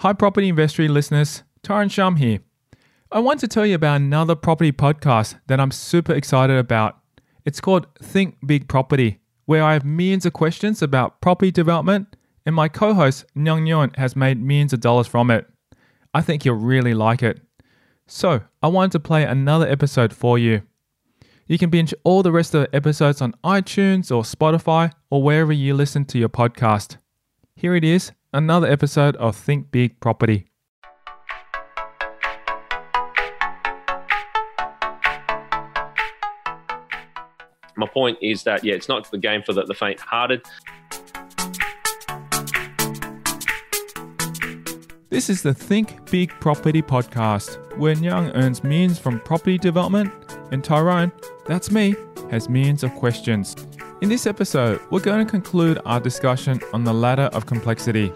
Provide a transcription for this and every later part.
Hi, property investory listeners. Tyron Shum here. I want to tell you about another property podcast that I'm super excited about. It's called Think Big Property, where I have millions of questions about property development, and my co host, Nhan Nguyen, has made millions of dollars from it. I think you'll really like it. So, I wanted to play another episode for you. You can binge all the rest of the episodes on iTunes or Spotify or wherever you listen to your podcast. Here it is another episode of Think Big Property. My point is that, yeah, it's not the game for the, the faint hearted. This is the Think Big Property podcast, where Nhan earns millions from property development, and Tyron, that's me, has millions of questions. In this episode, we're going to conclude our discussion on the ladder of complexity.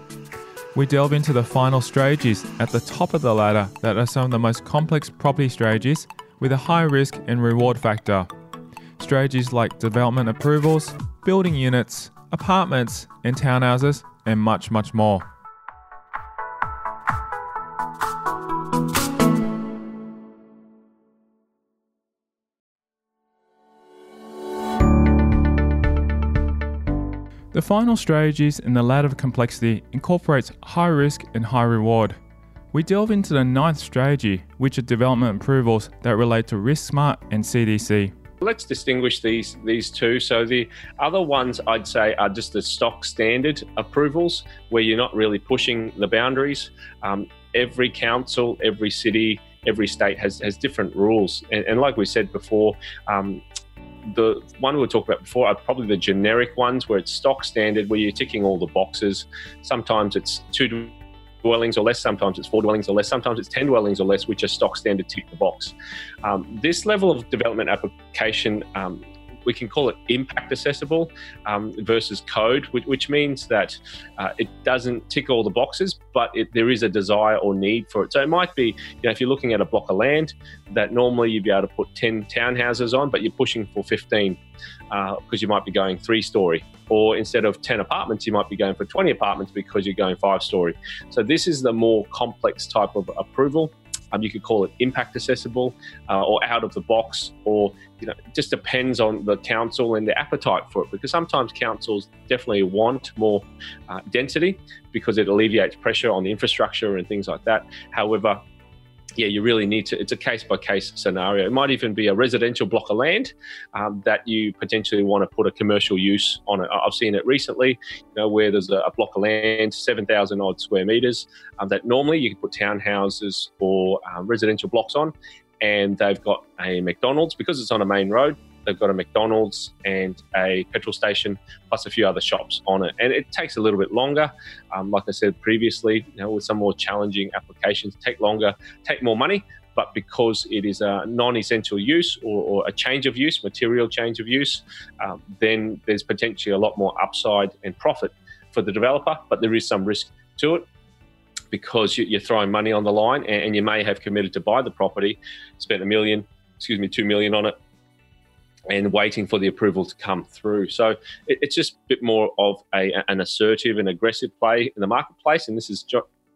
We delve into the final strategies at the top of the ladder that are some of the most complex property strategies with a high risk and reward factor. Strategies like development approvals, building units, apartments, and townhouses, and much, much more. The final strategies in the ladder of complexity incorporates high risk and high reward. We delve into the ninth strategy, which are development approvals that relate to RiskSmart and CDC. Let's distinguish these these two. So the other ones I'd say are just the stock standard approvals, where you're not really pushing the boundaries. Um, every council, every city, every state has has different rules, and, and like we said before, um, the one we were talking about before are probably the generic ones where it's stock standard, where you're ticking all the boxes. Sometimes it's two dwellings or less, sometimes it's four dwellings or less, sometimes it's 10 dwellings or less, which are stock standard tick the box. Um, this level of development application um, we can call it impact assessable um, versus code, which, which means that uh, it doesn't tick all the boxes, but it, there is a desire or need for it. So it might be, you know, if you're looking at a block of land that normally you'd be able to put 10 townhouses on, but you're pushing for 15 because uh, you might be going three story. Or instead of 10 apartments, you might be going for 20 apartments because you're going five story. So this is the more complex type of approval. Um, you could call it impact assessable uh, or out of the box, or you know, it just depends on the council and the appetite for it. Because sometimes councils definitely want more uh, density because it alleviates pressure on the infrastructure and things like that. However, yeah, you really need to. It's a case by case scenario. It might even be a residential block of land um, that you potentially want to put a commercial use on it. I've seen it recently, you know, where there's a, a block of land, seven thousand odd square meters, um, that normally you can put townhouses or um, residential blocks on, and they've got a McDonald's because it's on a main road. They've got a McDonald's and a petrol station, plus a few other shops on it. And it takes a little bit longer. Um, like I said previously, you know, with some more challenging applications, take longer, take more money. But because it is a non-essential use or, or a change of use, material change of use, um, then there's potentially a lot more upside and profit for the developer. But there is some risk to it because you're throwing money on the line and you may have committed to buy the property, spent a million, excuse me, two million on it, and waiting for the approval to come through. So it, it's just a bit more of a, an assertive and aggressive play in the marketplace, and this is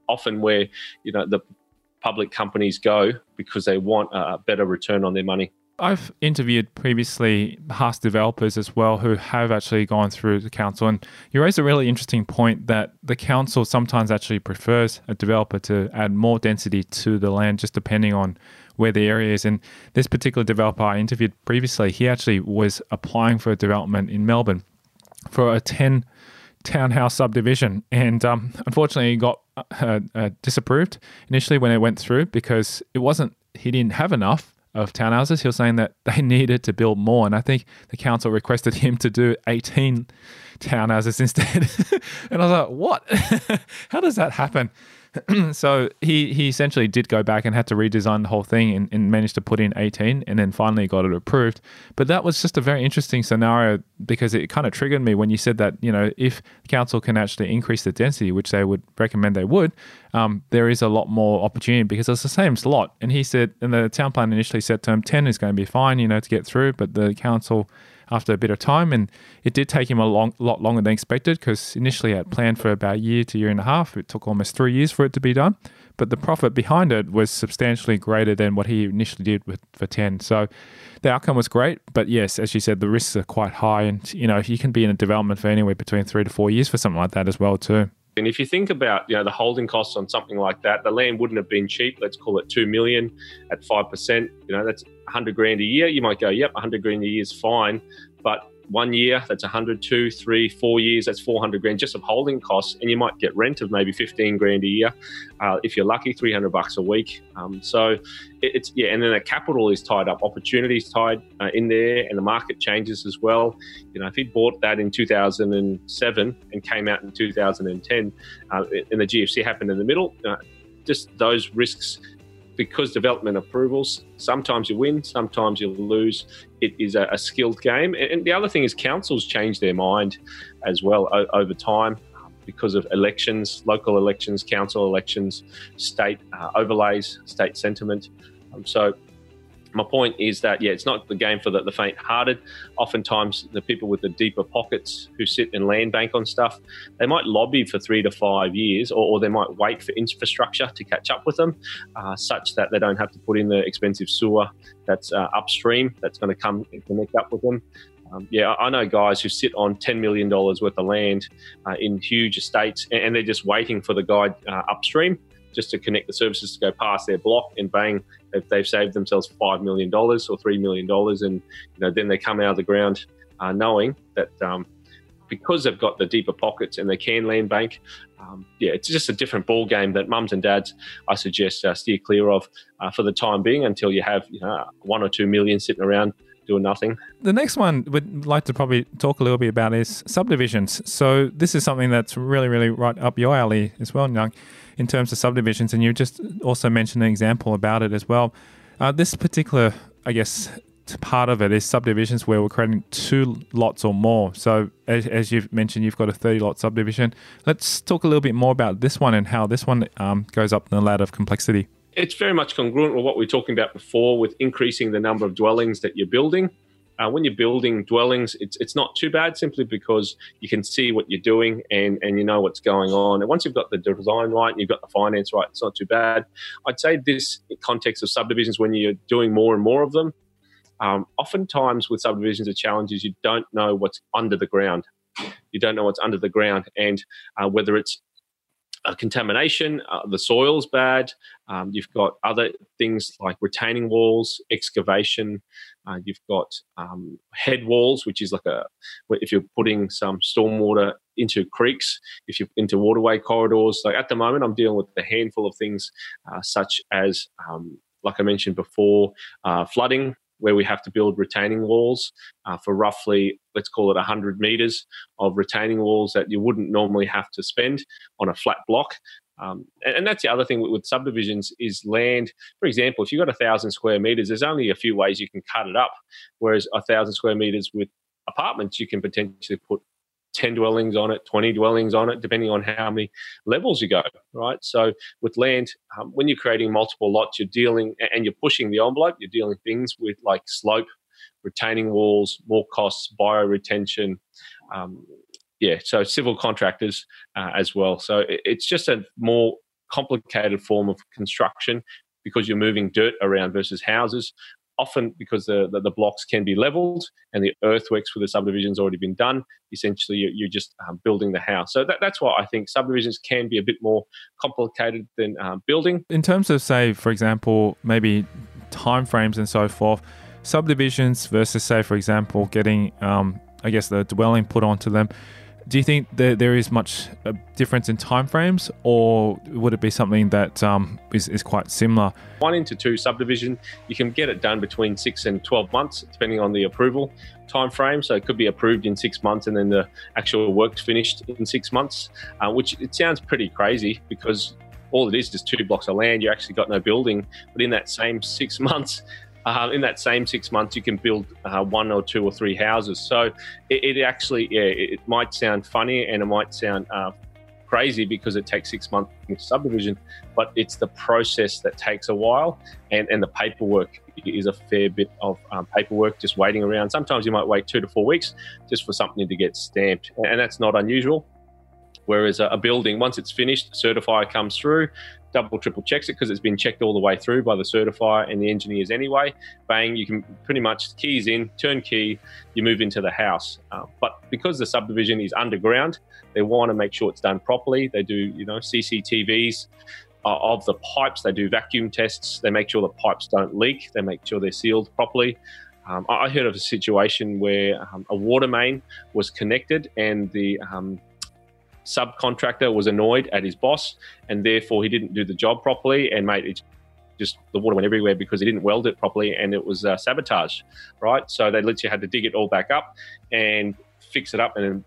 often where you know the public companies go because they want a better return on their money. I've interviewed previously past developers as well who have actually gone through the council. And you raised a really interesting point that the council sometimes actually prefers a developer to add more density to the land, just depending on where the area is. And this particular developer I interviewed previously, he actually was applying for a development in Melbourne for a 10 townhouse subdivision. And um, unfortunately, he got uh, uh, disapproved initially when it went through because it wasn't, he didn't have enough of townhouses. He was saying that they needed to build more. And I think the council requested him to do 18 townhouses instead. and I was like, what? How does that happen? so he he essentially did go back and had to redesign the whole thing and, and, managed to put in 18 and then finally got it approved. But that was just a very interesting scenario because it kind of triggered me when you said that you know if council can actually increase the density which they would recommend they would um, there is a lot more opportunity because it's the same slot. And he said and the town plan initially said to him 10 is going to be fine you know to get through but the council after a bit of time. And it did take him a long, lot longer than expected because initially I had planned for about a year to year and a half. It took almost three years for it to be done. But the profit behind it was substantially greater than what he initially did with for 10. So the outcome was great. But yes, as you said, the risks are quite high. And, you know, you can be in a development for anywhere between three to four years for something like that as well, too. And if you think about you know the holding costs on something like that, the land wouldn't have been cheap. Let's call it two million at five percent. You know that's hundred grand a year. You might go, yep, hundred grand a year is fine, but one year, that's 100, two, three, four years, that's 400 grand just of holding costs. And you might get rent of maybe 15 grand a year. Uh, if you're lucky, 300 bucks a week. Um, so it's, yeah, and then the capital is tied up, opportunities tied uh, in there, and the market changes as well. You know, if he bought that in 2007 and came out in 2010, uh, and the GFC happened in the middle, uh, just those risks because development approvals, sometimes you win, sometimes you lose. It is a, a skilled game. And the other thing is, councils change their mind as well o- over time because of elections, local elections, council elections, state uh, overlays, state sentiment. Um, so my point is that yeah, it's not the game for the, the faint-hearted. Oftentimes, the people with the deeper pockets who sit and land bank on stuff, they might lobby for three to five years, or, or they might wait for infrastructure to catch up with them, uh, such that they don't have to put in the expensive sewer that's uh, upstream that's going to come and connect up with them. Um, yeah, I know guys who sit on $10 million worth of land uh, in huge estates and, and, they're just waiting for the guy uh, upstream just to connect the services to go past their block and bang, if they've saved themselves five million dollars or three million dollars, and you know then they come out of the ground uh, knowing that um, because they've got the deeper pockets and they can land bank. Um, yeah, it's just a different ball game that mums and dads I suggest uh, steer clear of uh, for the time being until you have you know one or two million sitting around doing nothing. The next one we'd like to probably talk a little bit about is subdivisions. So this is something that's really, really right up your alley as well, Nhan, in terms of subdivisions. And you just also mentioned an example about it as well. Uh, this particular, I guess, part of it is subdivisions where we're creating two lots or more. So as, as you've mentioned, you've got a 30 lot subdivision. Let's talk a little bit more about this one and how this one um, goes up the ladder of complexity it's very much congruent with what we were talking about before with increasing the number of dwellings that you're building. Uh, when you're building dwellings, it's it's not too bad simply because you can see what you're doing and, and you know what's going on. And once you've got the design right and you've got the finance right, it's not too bad. I'd say this context of subdivisions when you're doing more and more of them. Um, oftentimes with subdivisions, the challenge is you don't know what's under the ground. You don't know what's under the ground, and uh, whether it's uh, contamination, uh, the soil's bad. Um, you've got other things like retaining walls, excavation. Uh, you've got um, head walls, which is like a if you're putting some stormwater into creeks, if you're into waterway corridors. Like at the moment, I'm dealing with a handful of things uh, such as, um, like I mentioned before, uh, flooding where we have to build retaining walls uh, for roughly, let's call it 100 meters of retaining walls that you wouldn't normally have to spend on a flat block. Um, and, and, that's the other thing with, with, subdivisions is land. For example, if you've got a thousand square meters, there's only a few ways you can cut it up. Whereas a thousand square meters with apartments, you can potentially put 10 dwellings on it, 20 dwellings on it, depending on how many levels you go, right? So with land, um, when you're creating multiple lots, you're dealing and you're pushing the envelope, you're dealing things with like slope, retaining walls, more costs, bio retention. Um, yeah, so civil contractors uh, as well. So it's just a more complicated form of construction because you're moving dirt around versus houses often because the, the, the, blocks can be leveled and the earthworks for the subdivision's already been done. Essentially, you're, you're just um, building the house. So that, that's why I think subdivisions can be a bit more complicated than um, building. In terms of, say, for example, maybe timeframes and so forth, subdivisions versus, say, for example, getting, um, I guess, the dwelling put onto them do you think that there is much uh, difference in timeframes, or would it be something that um, is is quite similar? One into two subdivision, you can get it done between six and 12 months, depending on the approval time frame. So it could be approved in six months and then the actual work's finished in six months, uh, which it sounds pretty crazy because all it is is two blocks of land. You actually got no building, but in that same six months, uh, in that same six months, you can build uh, one or two or three houses. So it, it actually, yeah, it, might sound funny and it might sound uh, crazy because it takes six months in subdivision, but it's the process that takes a while, and and the paperwork is a fair bit of um, paperwork just waiting around. Sometimes you might wait two to four weeks just for something to get stamped, and that's not unusual. Whereas a, building, once it's finished, certifier comes through, double triple checks it because it's been checked all the way through by the certifier and the engineers anyway. Bang, you can pretty much keys in, turn key, you move into the house. Uh, but because the subdivision is underground, they want to make sure it's done properly. They do, you know, CCTVs uh, of the pipes. They do vacuum tests. They make sure the pipes don't leak. They make sure they're sealed properly. Um, I heard of a situation where um, a water main was connected and the um, subcontractor was annoyed at his boss, and therefore he didn't do the job properly. And mate, it just the water went everywhere because he didn't weld it properly, and it was uh, sabotage, right? So they literally had to dig it all back up and fix it up, and then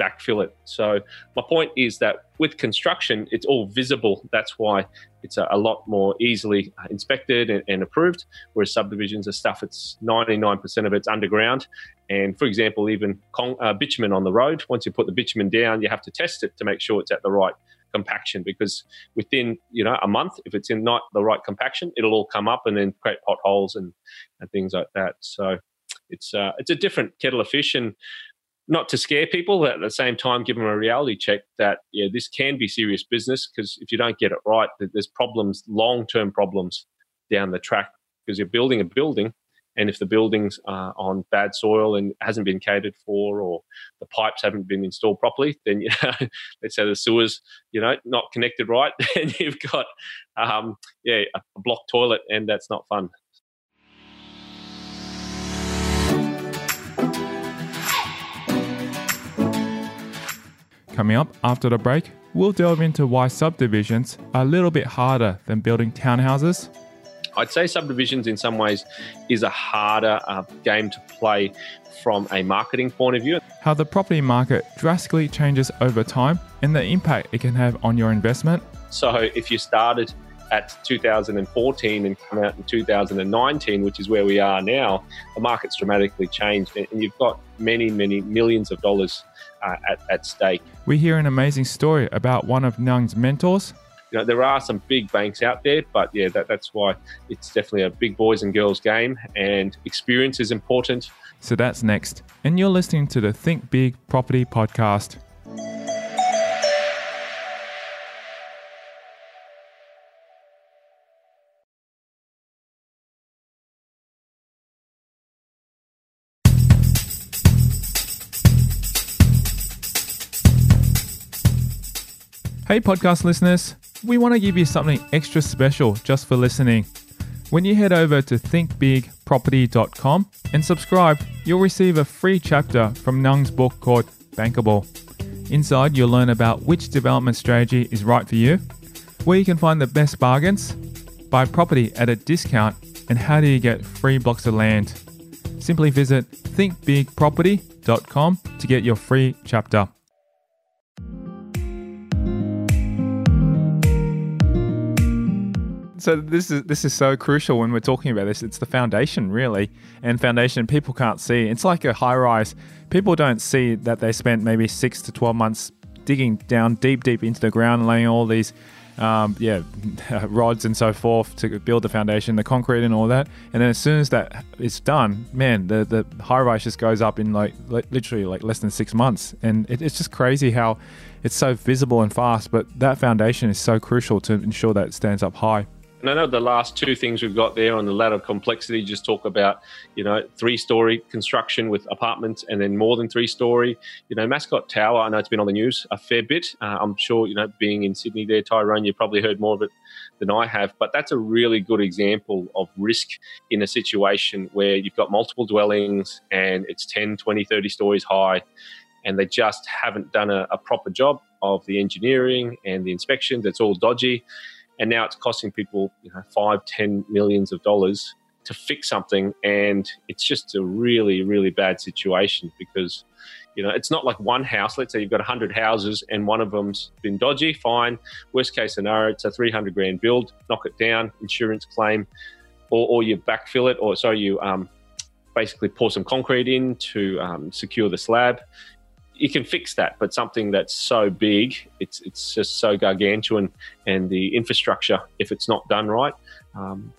backfill it. So my point is that with construction, it's all visible. That's why it's a, a lot more easily inspected and, and, approved. Whereas subdivisions are stuff it's 99% of it's underground. And for example, even con- uh, bitumen on the road, once you put the bitumen down, you have to test it to make sure it's at the right compaction because within you know a month if it's in not the right compaction it'll all come up and then create potholes and, and things like that so it's uh, it's a different kettle of fish and not to scare people, but at the same time, give them a reality check that yeah, this can be serious business because if you don't get it right, there's problems, long term problems down the track because you're building a building. And if the building's uh, on bad soil and hasn't been catered for, or the pipes haven't been installed properly, then you know, let's say the sewers, you know, not connected right, and you've got, um, yeah, a blocked toilet, and that's not fun. Coming up after the break, we'll delve into why subdivisions are a little bit harder than building townhouses. I'd say subdivisions in some ways is a harder uh, game to play from a marketing point of view. How the property market drastically changes over time and the impact it can have on your investment. So, if you started at 2014 and come out in 2019, which is where we are now, the market's dramatically changed, and you've got many, many millions of dollars uh, at, at stake. We hear an amazing story about one of Nhan's mentors. You know, there are some big banks out there, but yeah, that, that's why it's definitely a big boys and girls game, and experience is important. So that's next. And you're listening to the Think Big Property Podcast. Hey, podcast listeners, we want to give you something extra special just for listening. When you head over to thinkbigproperty.com and subscribe, you'll receive a free chapter from Nhan's book called Bankable. Inside, you'll learn about which development strategy is right for you, where you can find the best bargains, buy property at a discount, and how do you get free blocks of land. Simply visit thinkbigproperty.com to get your free chapter. So this is this is so crucial when we're talking about this. It's the foundation, really, and foundation people can't see. It's like a high rise. People don't see that they spent maybe six to twelve months digging down deep, deep into the ground, laying all these, um, yeah, rods and so forth to build the foundation, the concrete and all that. And then as soon as that is done, man, the the high rise just goes up in like literally like less than six months, and it, it's just crazy how it's so visible and fast. But that foundation is so crucial to ensure that it stands up high. And I know the last two things we've got there on the ladder of complexity just talk about, you know, three story construction with apartments and then more than three story. You know, Mascot Tower, I know it's been on the news a fair bit. Uh, I'm sure, you know, being in Sydney there, Tyron, you probably heard more of it than I have. But that's a really good example of risk in a situation where you've got multiple dwellings and it's 10, 20, 30 stories high and they just haven't done a, a proper job of the engineering and the inspections. It's all dodgy and now it's costing people you know five, ten millions of dollars to fix something, and it's just a really, really bad situation because you know it's not like one house. Let's say you've got hundred houses and one of them's been dodgy. Fine, worst case scenario, it's a three hundred grand build. Knock it down, insurance claim, or, or you backfill it, or so you um, basically pour some concrete in to um, secure the slab you can fix that, but something that's so big, it's it's just so gargantuan, and the infrastructure, if it's not done right, um,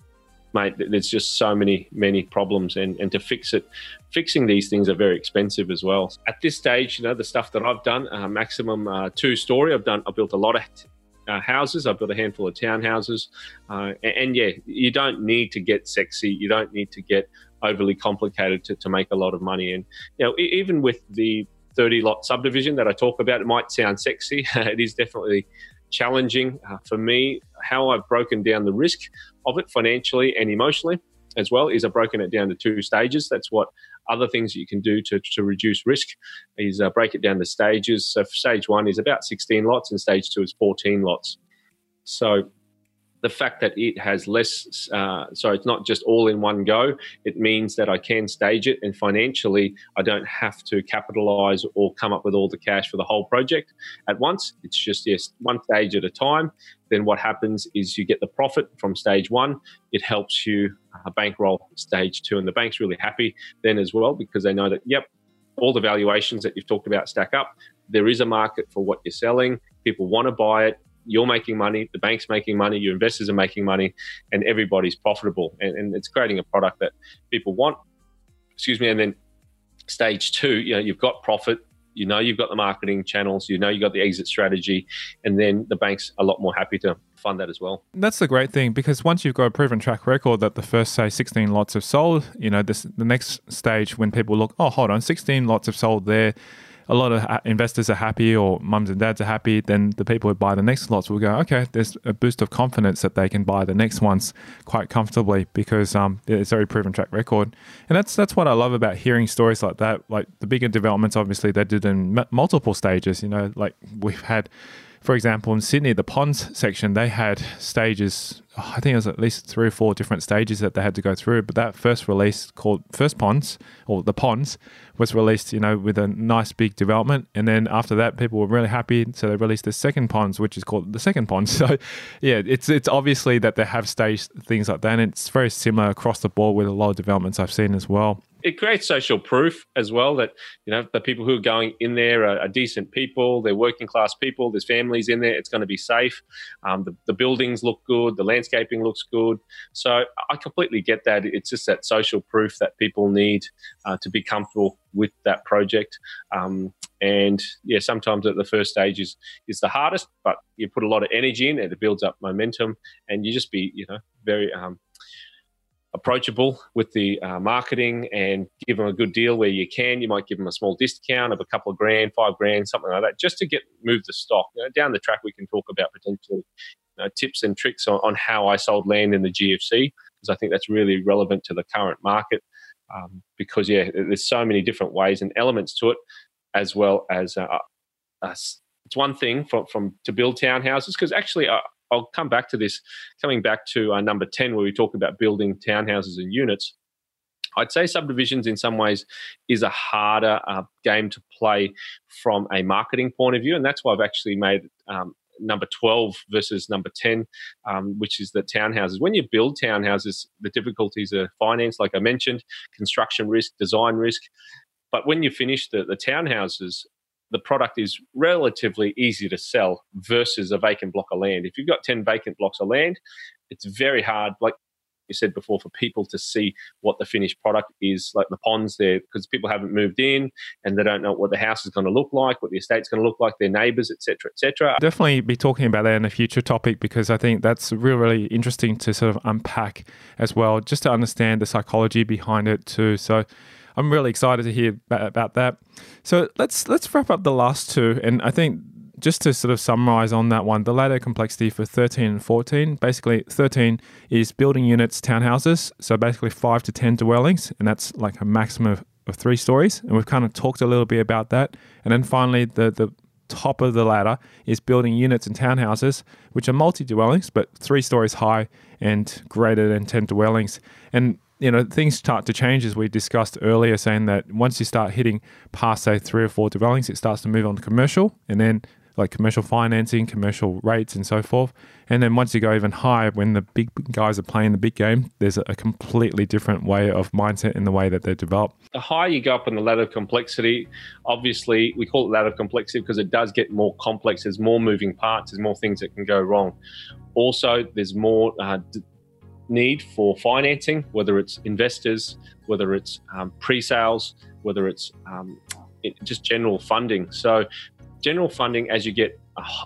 mate, there's just so many many problems, and and to fix it, fixing these things are very expensive as well. At this stage, you know, the stuff that I've done, uh, maximum uh, two story, I've done, I've built a lot of uh, houses. I've built a handful of townhouses, uh, and, and, yeah, you don't need to get sexy. You don't need to get overly complicated to, to make a lot of money. And you know, even with the 30 lot subdivision that I talk about, it might sound sexy. it is definitely challenging uh, for me. How I've broken down the risk of it financially and emotionally as well is I've broken it down to two stages. That's what other things you can do to, to reduce risk is uh, break it down to stages. So stage one is about 16 lots and stage two is 14 lots. So the fact that it has less, uh, so it's not just all in one go, it means that I can stage it and financially I don't have to capitalize or come up with all the cash for the whole project at once. It's just, yes, one stage at a time. Then what happens is you get the profit from stage one. It helps you uh, bankroll stage two. And the bank's really happy then as well because they know that, yep, all the valuations that you've talked about stack up. There is a market for what you're selling. People want to buy it you're making money, the bank's making money, your investors are making money, and everybody's profitable. And, and it's creating a product that people want. Excuse me. And then stage two, you know, you've got profit, you know, you've got the marketing channels, you know, you've got the exit strategy, and then the bank's a lot more happy to fund that as well. That's the great thing because once you've got a proven track record that the first say 16 lots have sold, you know, this the next stage when people look, oh, hold on, 16 lots have sold there a lot of investors are happy or mums and dads are happy, then the people who buy the next lots will go, okay, there's a boost of confidence that they can buy the next ones quite comfortably because um, it's a very proven track record. And that's that's what I love about hearing stories like that. Like the bigger developments, obviously, they did in multiple stages. You know, like we've had for example, in Sydney, the ponds section, they had stages. I think it was at least three or four different stages that they had to go through. But that first release called First Ponds, or the Ponds, was released, you know, with a nice big development. And then after that, people were really happy, so they released the second Ponds, which is called the Second Ponds. So, yeah, it's it's obviously that they have staged things like that, and it's very similar across the board with a lot of developments I've seen as well it creates social proof as well that you know the people who are going in there are, are decent people they're working class people there's families in there it's going to be safe. Um, the, the, buildings look good the landscaping looks good. So i completely get that it's just that social proof that people need uh, to be comfortable with that project. Um, and yeah sometimes at the first stage is is the hardest but you put a lot of energy in it it builds up momentum and you just be you know very um, approachable with the uh, marketing and give them a good deal where you can. You might give them a small discount of a couple of grand, five grand, something like that, just to get move the stock. You know, down the track, we can talk about potentially you know, tips and tricks on, on, how I sold land in the GFC because I think that's really relevant to the current market. Um, because yeah, there's so many different ways and elements to it, as well as uh, uh, it's one thing from, from to build townhouses because actually uh, I'll come back to this. Coming back to uh, number 10, where we talk about building townhouses and units, I'd say subdivisions in some ways is a harder uh, game to play from a marketing point of view. And that's why I've actually made um, number 12 versus number 10, um, which is the townhouses. When you build townhouses, the difficulties are finance, like I mentioned, construction risk, design risk. But when you finish the, the townhouses, the product is relatively easy to sell versus a vacant block of land. If you've got 10 vacant blocks of land, it's very hard, like you said before, for people to see what the finished product is, like the ponds there, because people haven't moved in and they don't know what the house is going to look like, what the estate's going to look like, their neighbours, etc., etc. Definitely be talking about that in a future topic because I think that's really, really interesting to sort of unpack as well, just to understand the psychology behind it too. So, I'm really excited to hear about that. So let's let's wrap up the last two, and I think just to sort of summarize on that one, the ladder complexity for 13 and 14, basically 13 is building units, townhouses, so basically five to 10 dwellings, and that's like a maximum of, of three stories. And we've kind of talked a little bit about that. And then finally, the, the top of the ladder is building units and townhouses, which are multi dwellings, but three stories high and greater than 10 dwellings. And you know, things start to change as we discussed earlier, saying that once you start hitting past, say, three or four dwellings, it starts to move on to commercial. And then like commercial financing, commercial rates, and so forth. And then once you go even higher, when the big guys are playing the big game, there's a completely different way of mindset in the way that they're developed. The higher you go up in the ladder of complexity, obviously we call it ladder of complexity because it does get more complex. There's more moving parts. There's more things that can go wrong. Also, there's more uh, d- need for financing, whether it's investors, whether it's um, pre-sales, whether it's um, it, just general funding. So general funding, as you get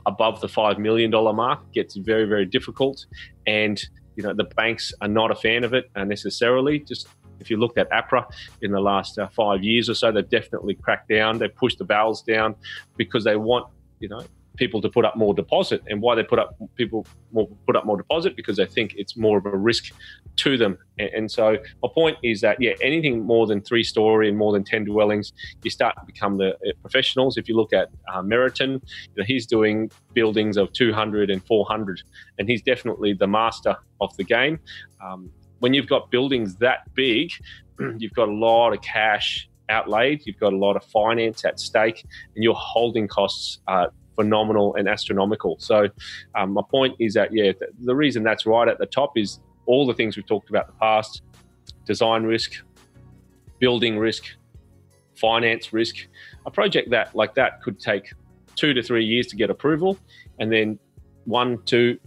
above the $5 million mark, gets very, very difficult. And, you know, the banks are not a fan of it necessarily. Just if you looked at APRA in the last uh, five years or so, they've definitely cracked down. They've pushed the barrels down because they want, you know, people to put up more deposit. And why they put up people more, put up more deposit because they think it's more of a risk to them. And, and so my point is that yeah, anything more than three story and more than ten dwellings, you start to become the uh, professionals. If you look at uh, Meriton, you know, he's doing buildings of 200 and 400, and he's definitely the master of the game. Um, when you've got buildings that big, you've got a lot of cash outlaid, you've got a lot of finance at stake, and your holding costs are phenomenal and astronomical. So, um, my point is that, yeah, the, the reason that's right at the top is all the things we've talked about in the past design risk, building risk, finance risk. A project that like that could take two to three years to get approval and then one, two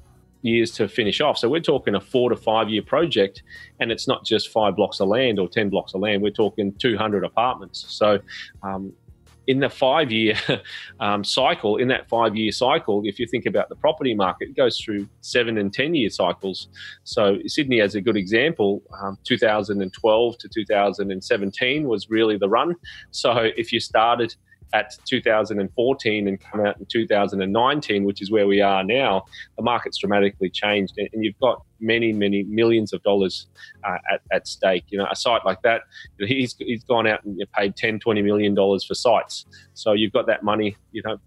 years to finish off. So we're talking a four to five year project, and it's not just five blocks of land or 10 blocks of land. We're talking 200 apartments. So um, in the five year um, cycle, in that five year cycle, if you think about the property market, it goes through seven and 10 year cycles. So Sydney, as a good example, um, 2012 to 2017 was really the run. So if you started at 2014 and come out in 2019, which is where we are now, the market's dramatically changed, and you've got many, many millions of dollars uh, at, at stake. You know, a site like that, he's, he's gone out and paid 10, 20 million dollars for sites. So you've got that money, you know,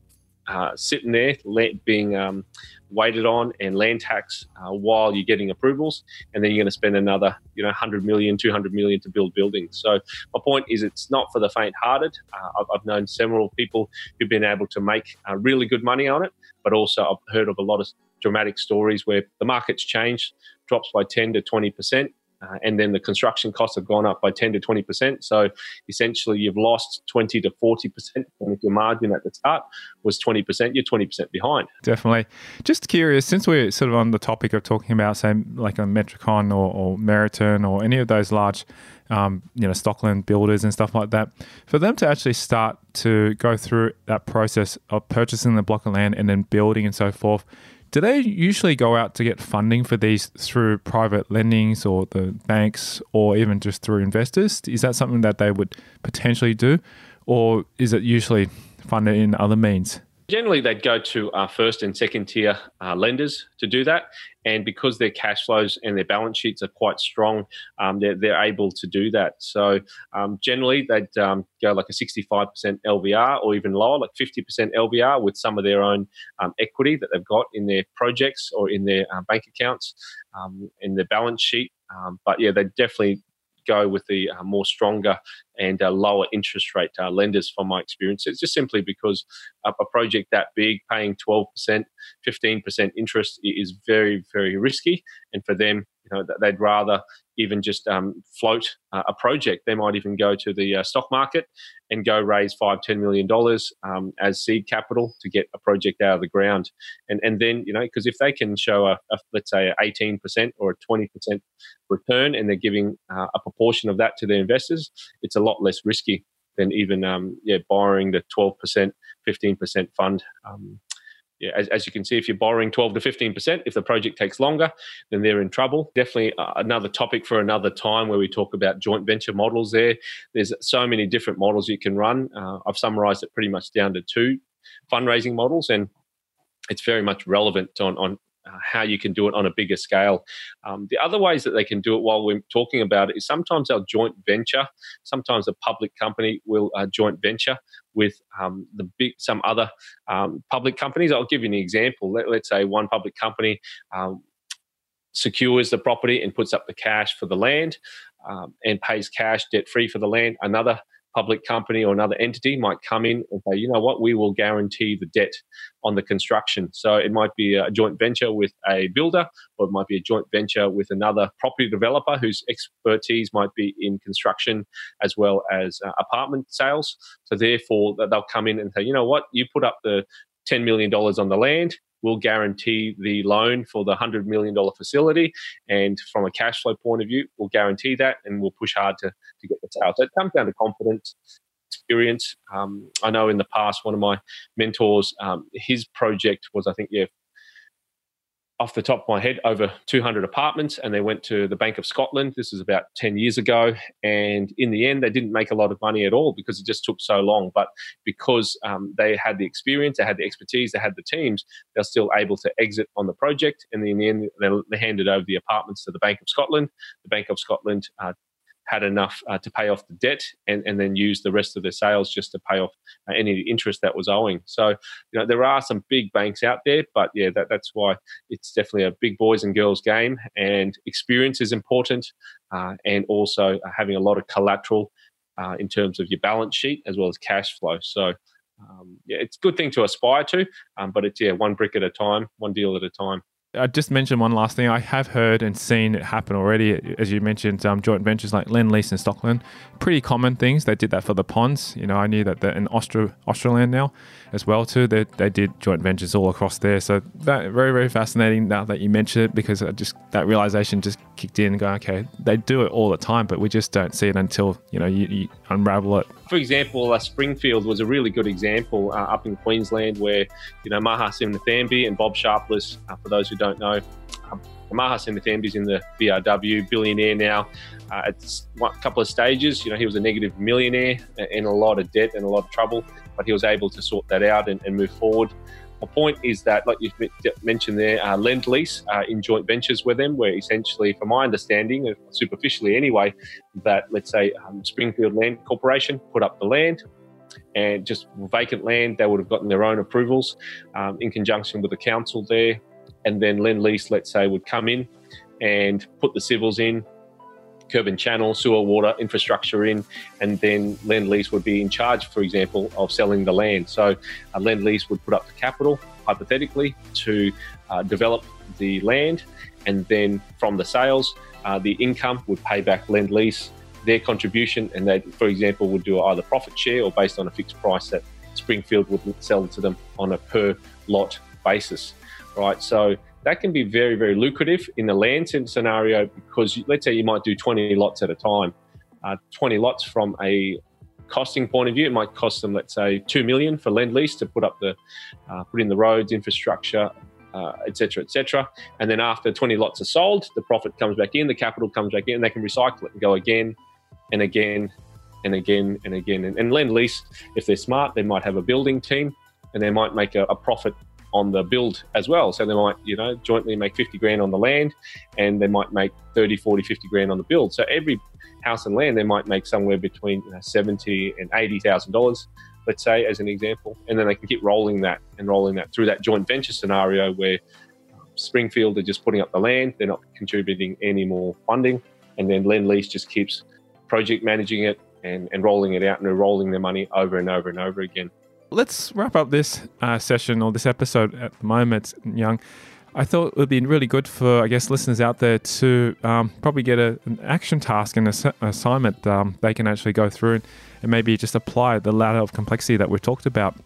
uh, sitting there being um, waited on and land tax uh, while you're getting approvals and then you're going to spend another you know 100 million 200 million to build buildings. So my point is it's not for the faint hearted uh, I've, I've, known several people who've been able to make uh, really good money on it but also i've heard of a lot of dramatic stories where the market's changed drops by 10 to 20 percent uh, and then the construction costs have gone up by 10 to 20%. So essentially, you've lost 20 to 40%. And if your margin at the start was 20%, you're 20% behind. Definitely. Just curious, since we're sort of on the topic of talking about, say, like a Metricon or, or Meriton or any of those large um, you know, Stockland builders and stuff like that, for them to actually start to go through that process of purchasing the block of land and then building and so forth, do they usually go out to get funding for these through private lendings or the banks or even just through investors? Is that something that they would potentially do? Or is it usually funded in other means? Generally, they'd go to uh, first and second tier uh, lenders to do that. And because their cash flows and their balance sheets are quite strong, um, they're, they're able to do that. So um, generally, they'd um, go like a 65% LVR or even lower, like 50% LVR with some of their own um, equity that they've got in their projects or in their uh, bank accounts, um, in their balance sheet. But yeah, they definitely go with the uh, more stronger and uh, lower interest rate uh, lenders from my experience. It's just simply because a project that big paying 12%, 15% interest is very, very risky. And for them, you know, they'd rather even just um, float uh, a project. They might even go to the uh, stock market and go raise five, ten million dollars um, as seed capital to get a project out of the ground. And and then you know because if they can show a, a let's say eighteen percent or a twenty percent return, and they're giving uh, a proportion of that to their investors, it's a lot less risky than even um, yeah borrowing the twelve percent, fifteen percent fund. Um, as, as, you can see, if you're borrowing 12 to 15%, if the project takes longer, then they're in trouble. Definitely uh, another topic for another time where we talk about joint venture models there. There's so many different models you can run. Uh, I've summarized it pretty much down to two fundraising models, and it's very much relevant on, on uh, how you can do it on a bigger scale. Um, the other ways that they can do it while we're talking about it is sometimes they'll joint venture. Sometimes a public company will uh, joint venture with um, the big some other um, public companies. I'll give you an example. Let, us say one public company um, secures the property and puts up the cash for the land um, and pays cash debt free for the land. Another public company or another entity might come in and say, you know what, we will guarantee the debt on the construction. So it might be a joint venture with a builder, or it might be a joint venture with another property developer whose expertise might be in construction as well as uh, apartment sales. So therefore, they'll come in and say, you know what, you put up the $10 million on the land will guarantee the loan for the $100 million facility. And from a cash flow point of view, we'll guarantee that and we'll push hard to, to get the sale. So it comes down to confidence, experience. Um, I know in the past, one of my mentors, um, his project was, I think, yeah, off the top of my head, over 200 apartments, and they went to the Bank of Scotland. This was about 10 years ago. And in the end, they didn't make a lot of money at all because it just took so long. But because um, they had the experience, they had the expertise, they had the teams, they're still able to exit on the project. And in the end, they, handed over the apartments to the Bank of Scotland. The Bank of Scotland uh, had enough uh, to pay off the debt and, and then use the rest of their sales just to pay off uh, any interest that was owing. So, you know, there are some big banks out there, but yeah, that, that's why it's definitely a big boys and girls game and experience is important uh, and also having a lot of collateral uh, in terms of your balance sheet as well as cash flow. So, um, yeah, it's a good thing to aspire to, um, but it's yeah, one brick at a time, one deal at a time. I just mentioned one last thing. I have heard and seen it happen already, as you mentioned, um, joint ventures like Lendlease and Stockland. Pretty common things. They did that for the ponds. You know, I knew that in Austro, Australand now as well too. They, they did joint ventures all across there. So that very very fascinating now that you mention it because I just that realization just kicked in. Going okay, they do it all the time, but we just don't see it until you know you, you unravel it. For example, uh, Springfield was a really good example uh, up in Queensland where you know Maha Sinnathamby and Bob Sharpless, uh, for those who don't know. Um, Maha is in the BRW, billionaire now. Uh, it's a couple of stages. You know, he was a negative millionaire in a lot of debt and a lot of trouble but he was able to sort that out and, and move forward. My point is that, like you mentioned there, uh, Lendlease uh, in joint ventures with them, where essentially, from my understanding, uh, superficially anyway, that let's say um, Springfield Land Corporation put up the land, and just vacant land, they would have gotten their own approvals um, in conjunction with the council there. And then Lend Lease, let's say, would come in and put the civils in, curb and channel, sewer, water, infrastructure in, and then Lend Lease would be in charge, for example, of selling the land. So uh, Lendlease would put up the capital, hypothetically, to uh, develop the land, and then from the sales, uh, the income would pay back Lend Lease their contribution, and they, for example, would do either profit share or based on a fixed price that Springfield would sell to them on a per lot basis, right? So that can be very, very lucrative in the land scenario because let's say you might do 20 lots at a time. Uh, 20 lots from a costing point of view, it might cost them, let's say, two million for lend lease to put up the, uh, put in the roads, infrastructure, etc., uh, etc. Et and then after 20 lots are sold, the profit comes back in, the capital comes back in, they can recycle it and go again and again and again and again. And, and Lendlease, if they're smart, they might have a building team and they might make a, a profit on the build as well. So they might, you know, jointly make 50 grand on the land and they might make 30, 40, 50 grand on the build. So every house and land, they might make somewhere between you know, 70 and $80,000, let's say, as an example. And then they can keep rolling that and rolling that through that joint venture scenario where um, Springfield are just putting up the land, they're not contributing any more funding. And then Lendlease just keeps project managing it and, and rolling it out and rolling their money over and over and over again let's wrap up this uh, session or this episode at the moment, Nhan. I thought it would be really good for, I guess, listeners out there to um, probably get a, an action task and an assignment um, they can actually go through and, and maybe just apply the ladder of complexity that we've talked about.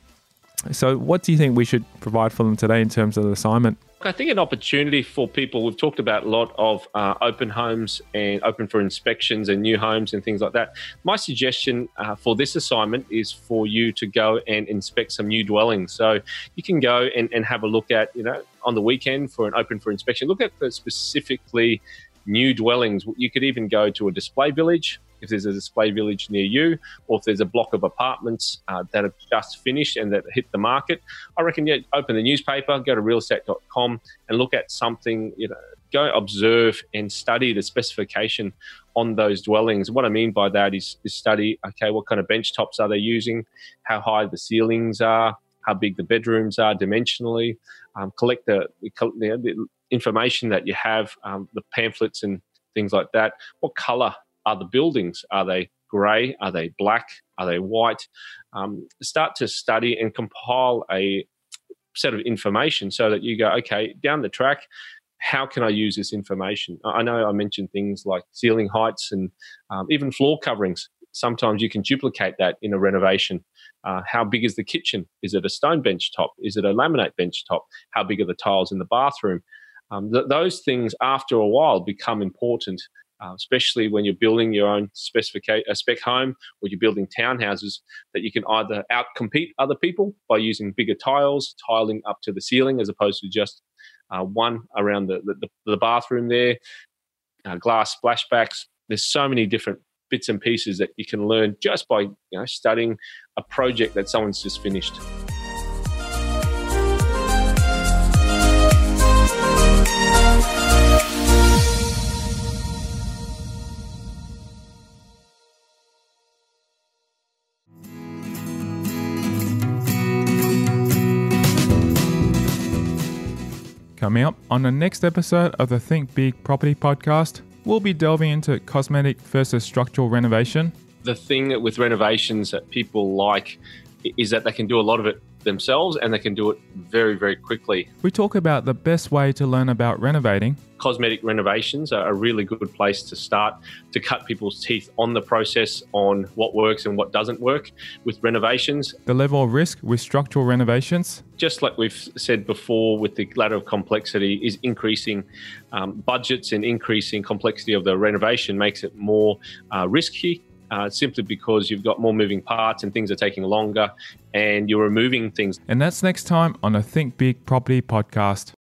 So, what do you think we should provide for them today in terms of the assignment? I think an opportunity for people. We've talked about a lot of uh, open homes and open for inspections and new homes and things like that. My suggestion uh, for this assignment is for you to go and inspect some new dwellings. So you can go and, and have a look at, you know, on the weekend for an open for inspection. Look at specifically new dwellings. You could even go to a display village if there's a display village near you, or if there's a block of apartments uh, that have just finished and that hit the market, I reckon yeah, open the newspaper, go to realestate.com and look at something, you know, go observe and study the specification on those dwellings. What I mean by that is, is study, okay, what kind of bench tops are they using, how high the ceilings are, how big the bedrooms are dimensionally, um, collect the, the, the, information that you have, um, the pamphlets and things like that. What color are the buildings? Are they grey? Are they black? Are they white? Um, start to study and compile a set of information so that you go, okay, down the track, how can I use this information? I know I mentioned things like ceiling heights and um, even floor coverings. Sometimes you can duplicate that in a renovation. Uh, how big is the kitchen? Is it a stone bench top? Is it a laminate bench top? How big are the tiles in the bathroom? Um, th- those things, after a while, become important, uh, especially when you're building your own specific a spec home or you're building townhouses. That you can either outcompete other people by using bigger tiles, tiling up to the ceiling, as opposed to just uh, one around the, the, the bathroom there, uh, glass splashbacks. There's so many different bits and pieces that you can learn just by you know studying a project that someone's just finished. Coming up on the next episode of the Think Big Property Podcast, we'll be delving into cosmetic versus structural renovation. The thing with renovations that people like is that they can do a lot of it themselves and they can do it very, very quickly. We talk about the best way to learn about renovating. Cosmetic renovations are a really good place to start to cut people's teeth on the process on what works and what doesn't work with renovations. The level of risk with structural renovations. Just like we've said before, with the ladder of complexity, is increasing um, budgets and increasing complexity of the renovation makes it more uh, risky uh, simply because you've got more moving parts and things are taking longer and you're removing things. And that's next time on a Think Big Property podcast.